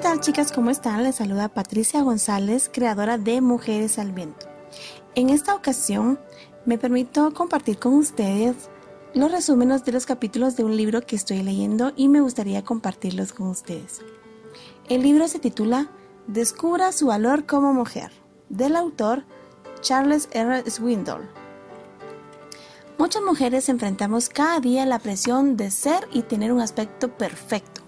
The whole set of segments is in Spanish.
¿qué tal chicas? ¿Cómo están? Les saluda Patricia González, creadora de Mujeres al Viento. En esta ocasión me permito compartir con ustedes los resúmenes de los capítulos de un libro que estoy leyendo y me gustaría compartirlos con ustedes. El libro se titula Descubra su valor como mujer, del autor Charles R. Swindoll. Muchas mujeres enfrentamos cada día la presión de ser y tener un aspecto perfecto,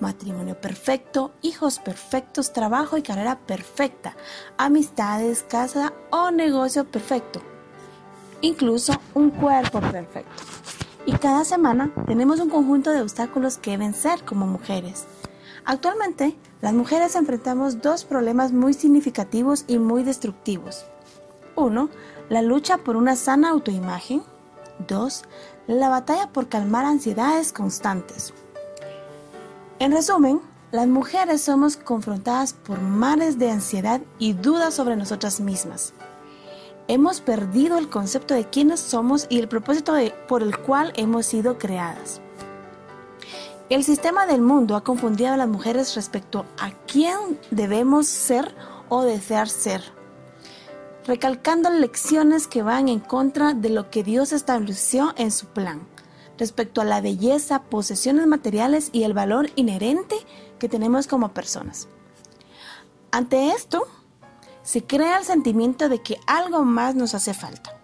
matrimonio perfecto, hijos perfectos, trabajo y carrera perfecta, amistades, casa o negocio perfecto, incluso un cuerpo perfecto. Y cada semana tenemos un conjunto de obstáculos que vencer como mujeres. Actualmente, las mujeres enfrentamos dos problemas muy significativos y muy destructivos. Uno, la lucha por una sana autoimagen. Dos, la batalla por calmar ansiedades constantes. En resumen, las mujeres somos confrontadas por mares de ansiedad y dudas sobre nosotras mismas. Hemos perdido el concepto de quiénes somos y el propósito por el cual hemos sido creadas. El sistema del mundo ha confundido a las mujeres respecto a quién debemos ser o desear ser, recalcando lecciones que van en contra de lo que Dios estableció en su plan, respecto a la belleza, posesiones materiales y el valor inherente que tenemos como personas. Ante esto, se crea el sentimiento de que algo más nos hace falta,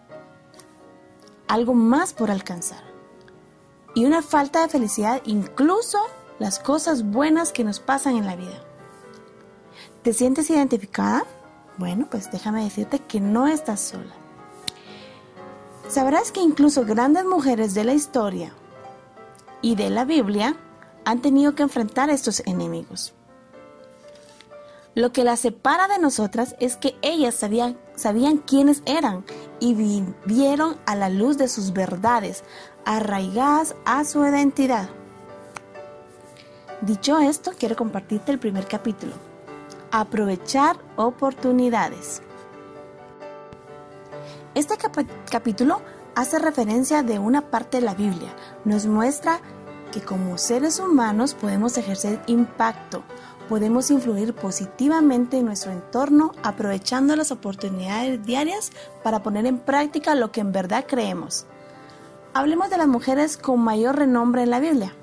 algo más por alcanzar y una falta de felicidad incluso las cosas buenas que nos pasan en la vida. ¿Te sientes identificada? Bueno, pues déjame decirte que no estás sola. Sabrás que incluso grandes mujeres de la historia y de la Biblia han tenido que enfrentar estos enemigos. Lo que las separa de nosotras es que ellas sabían, sabían quiénes eran y vivieron a la luz de sus verdades, arraigadas a su identidad. Dicho esto, quiero compartirte el primer capítulo. Aprovechar oportunidades. Este capítulo hace referencia de una parte de la Biblia. Nos muestra que como seres humanos podemos ejercer impacto, podemos influir positivamente en nuestro entorno aprovechando las oportunidades diarias para poner en práctica lo que en verdad creemos. Hablemos de las mujeres con mayor renombre en la Biblia,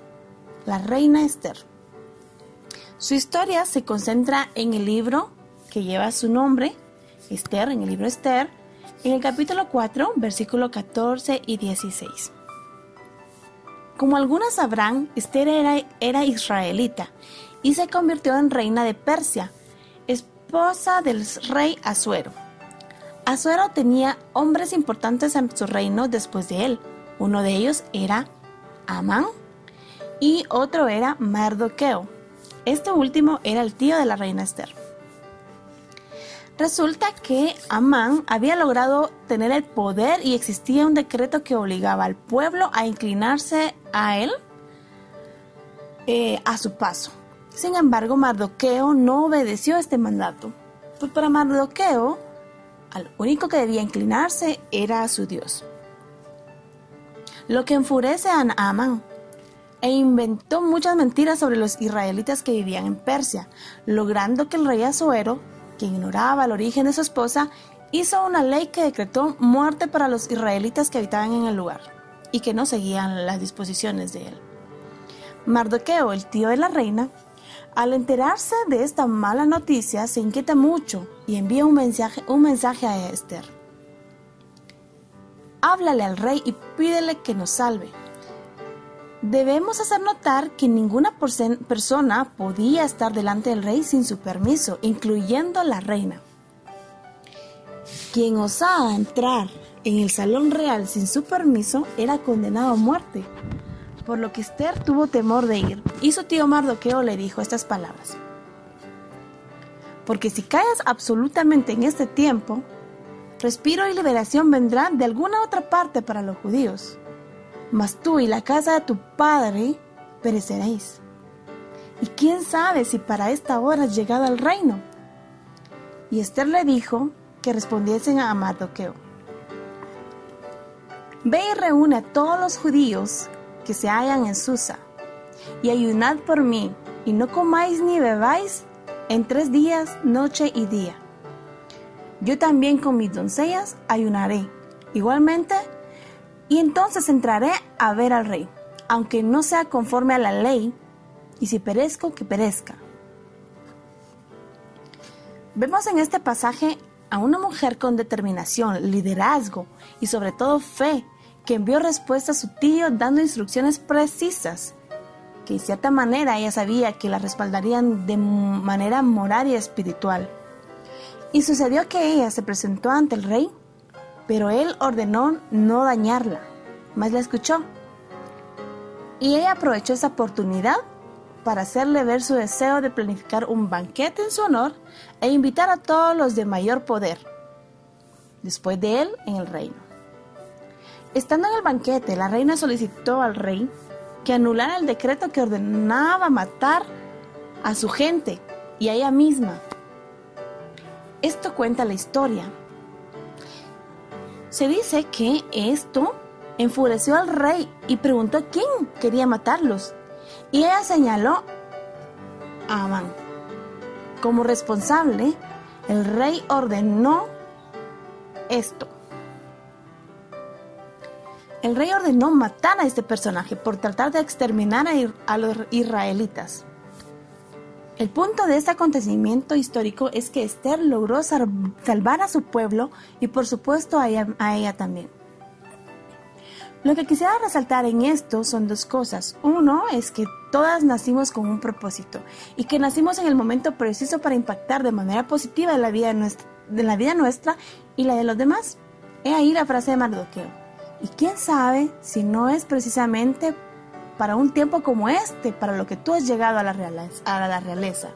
la reina Esther. Su historia se concentra en el libro que lleva su nombre, Esther, en el libro Esther, en el capítulo 4, versículo 14 y 16. Como algunas sabrán, Esther era, era israelita y se convirtió en reina de Persia, esposa del rey Asuero. Asuero tenía hombres importantes en su reino después de él, uno de ellos era Amán y otro era Mardoqueo. Este último era el tío de la reina Esther. Resulta que Amán había logrado tener el poder y existía un decreto que obligaba al pueblo a inclinarse a él eh, a su paso. Sin embargo, Mardoqueo no obedeció este mandato, pues para Mardoqueo, al único que debía inclinarse era a su Dios lo que enfurece a Amán, e inventó muchas mentiras sobre los israelitas que vivían en Persia, logrando que el rey Azuero, que ignoraba el origen de su esposa, hizo una ley que decretó muerte para los israelitas que habitaban en el lugar y que no seguían las disposiciones de él. Mardoqueo, el tío de la reina, al enterarse de esta mala noticia, se inquieta mucho y envía un mensaje, un mensaje a Esther háblale al rey y pídele que nos salve. Debemos hacer notar que ninguna persona podía estar delante del rey sin su permiso, incluyendo la reina. Quien osaba entrar en el salón real sin su permiso era condenado a muerte, por lo que Esther tuvo temor de ir, y su tío Mardoqueo le dijo estas palabras. Porque si caes absolutamente en este tiempo, respiro y liberación vendrán de alguna otra parte para los judíos. Mas tú y la casa de tu padre pereceréis. Y quién sabe si para esta hora has llegado al reino. Y Esther le dijo que respondiesen a Mardoqueo. Ve y reúne a todos los judíos que se hallan en Susa, y ayunad por mí, y no comáis ni bebáis en tres días, noche y día. Yo también con mis doncellas ayunaré, igualmente, y entonces entraré a ver al rey, aunque no sea conforme a la ley, y si perezco, que perezca. Vemos en este pasaje a una mujer con determinación, liderazgo y sobre todo fe, que envió respuesta a su tío dando instrucciones precisas, que de cierta manera ella sabía que la respaldarían de manera moral y espiritual. Y sucedió que ella se presentó ante el rey, pero él ordenó no dañarla, más la escuchó. Y ella aprovechó esa oportunidad para hacerle ver su deseo de planificar un banquete en su honor e invitar a todos los de mayor poder, después de él en el reino. Estando en el banquete, la reina solicitó al rey que anulara el decreto que ordenaba matar a su gente y a ella misma. Esto cuenta la historia. Se dice que esto enfureció al rey y preguntó quién quería matarlos y ella señaló a Amán. Como responsable, el rey ordenó esto. El rey ordenó matar a este personaje por tratar de exterminar a, los israelitas. El punto de este acontecimiento histórico es que Esther logró salvar a su pueblo y por supuesto a ella también. Lo que quisiera resaltar en esto son dos cosas. Uno es que todas nacimos con un propósito y que nacimos en el momento preciso para impactar de manera positiva en la vida nuestra, de la vida nuestra y la de los demás. He ahí la frase de Mardoqueo. Y quién sabe si no es precisamente para un tiempo como este, para lo que tú has llegado a la realeza. A.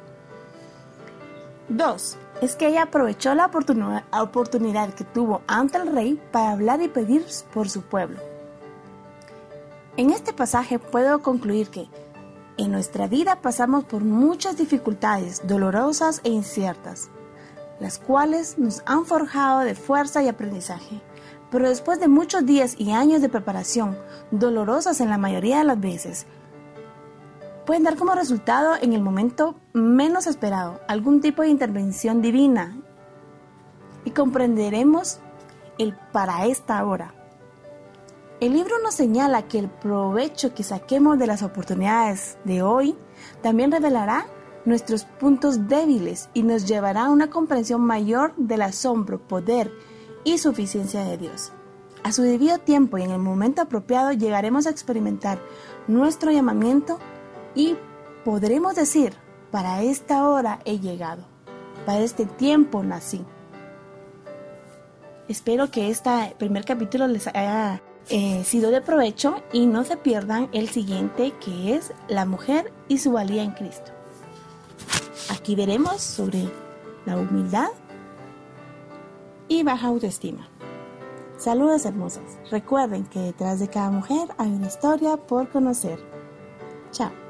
Dos, es que ella aprovechó la oportunidad que tuvo ante el rey para hablar y pedir por su pueblo. En este pasaje puedo concluir que en nuestra vida pasamos por muchas dificultades dolorosas e inciertas, las cuales nos han forjado de fuerza y aprendizaje. Pero después de muchos días y años de preparación, dolorosas en la mayoría de las veces, pueden dar como resultado en el momento menos esperado algún tipo de intervención divina. Y comprenderemos el para esta hora. El libro nos señala que el provecho que saquemos de las oportunidades de hoy también revelará nuestros puntos débiles y nos llevará a una comprensión mayor del asombro, poder y suficiencia de Dios. A su debido tiempo y en el momento apropiado llegaremos a experimentar nuestro llamamiento y podremos decir, para esta hora he llegado, para este tiempo nací. Espero que este primer capítulo les haya eh, sido de provecho y no se pierdan el siguiente que es la mujer y su valía en Cristo. Aquí veremos sobre la humildad y baja autoestima. Saludos hermosas. Recuerden que detrás de cada mujer hay una historia por conocer. Chao.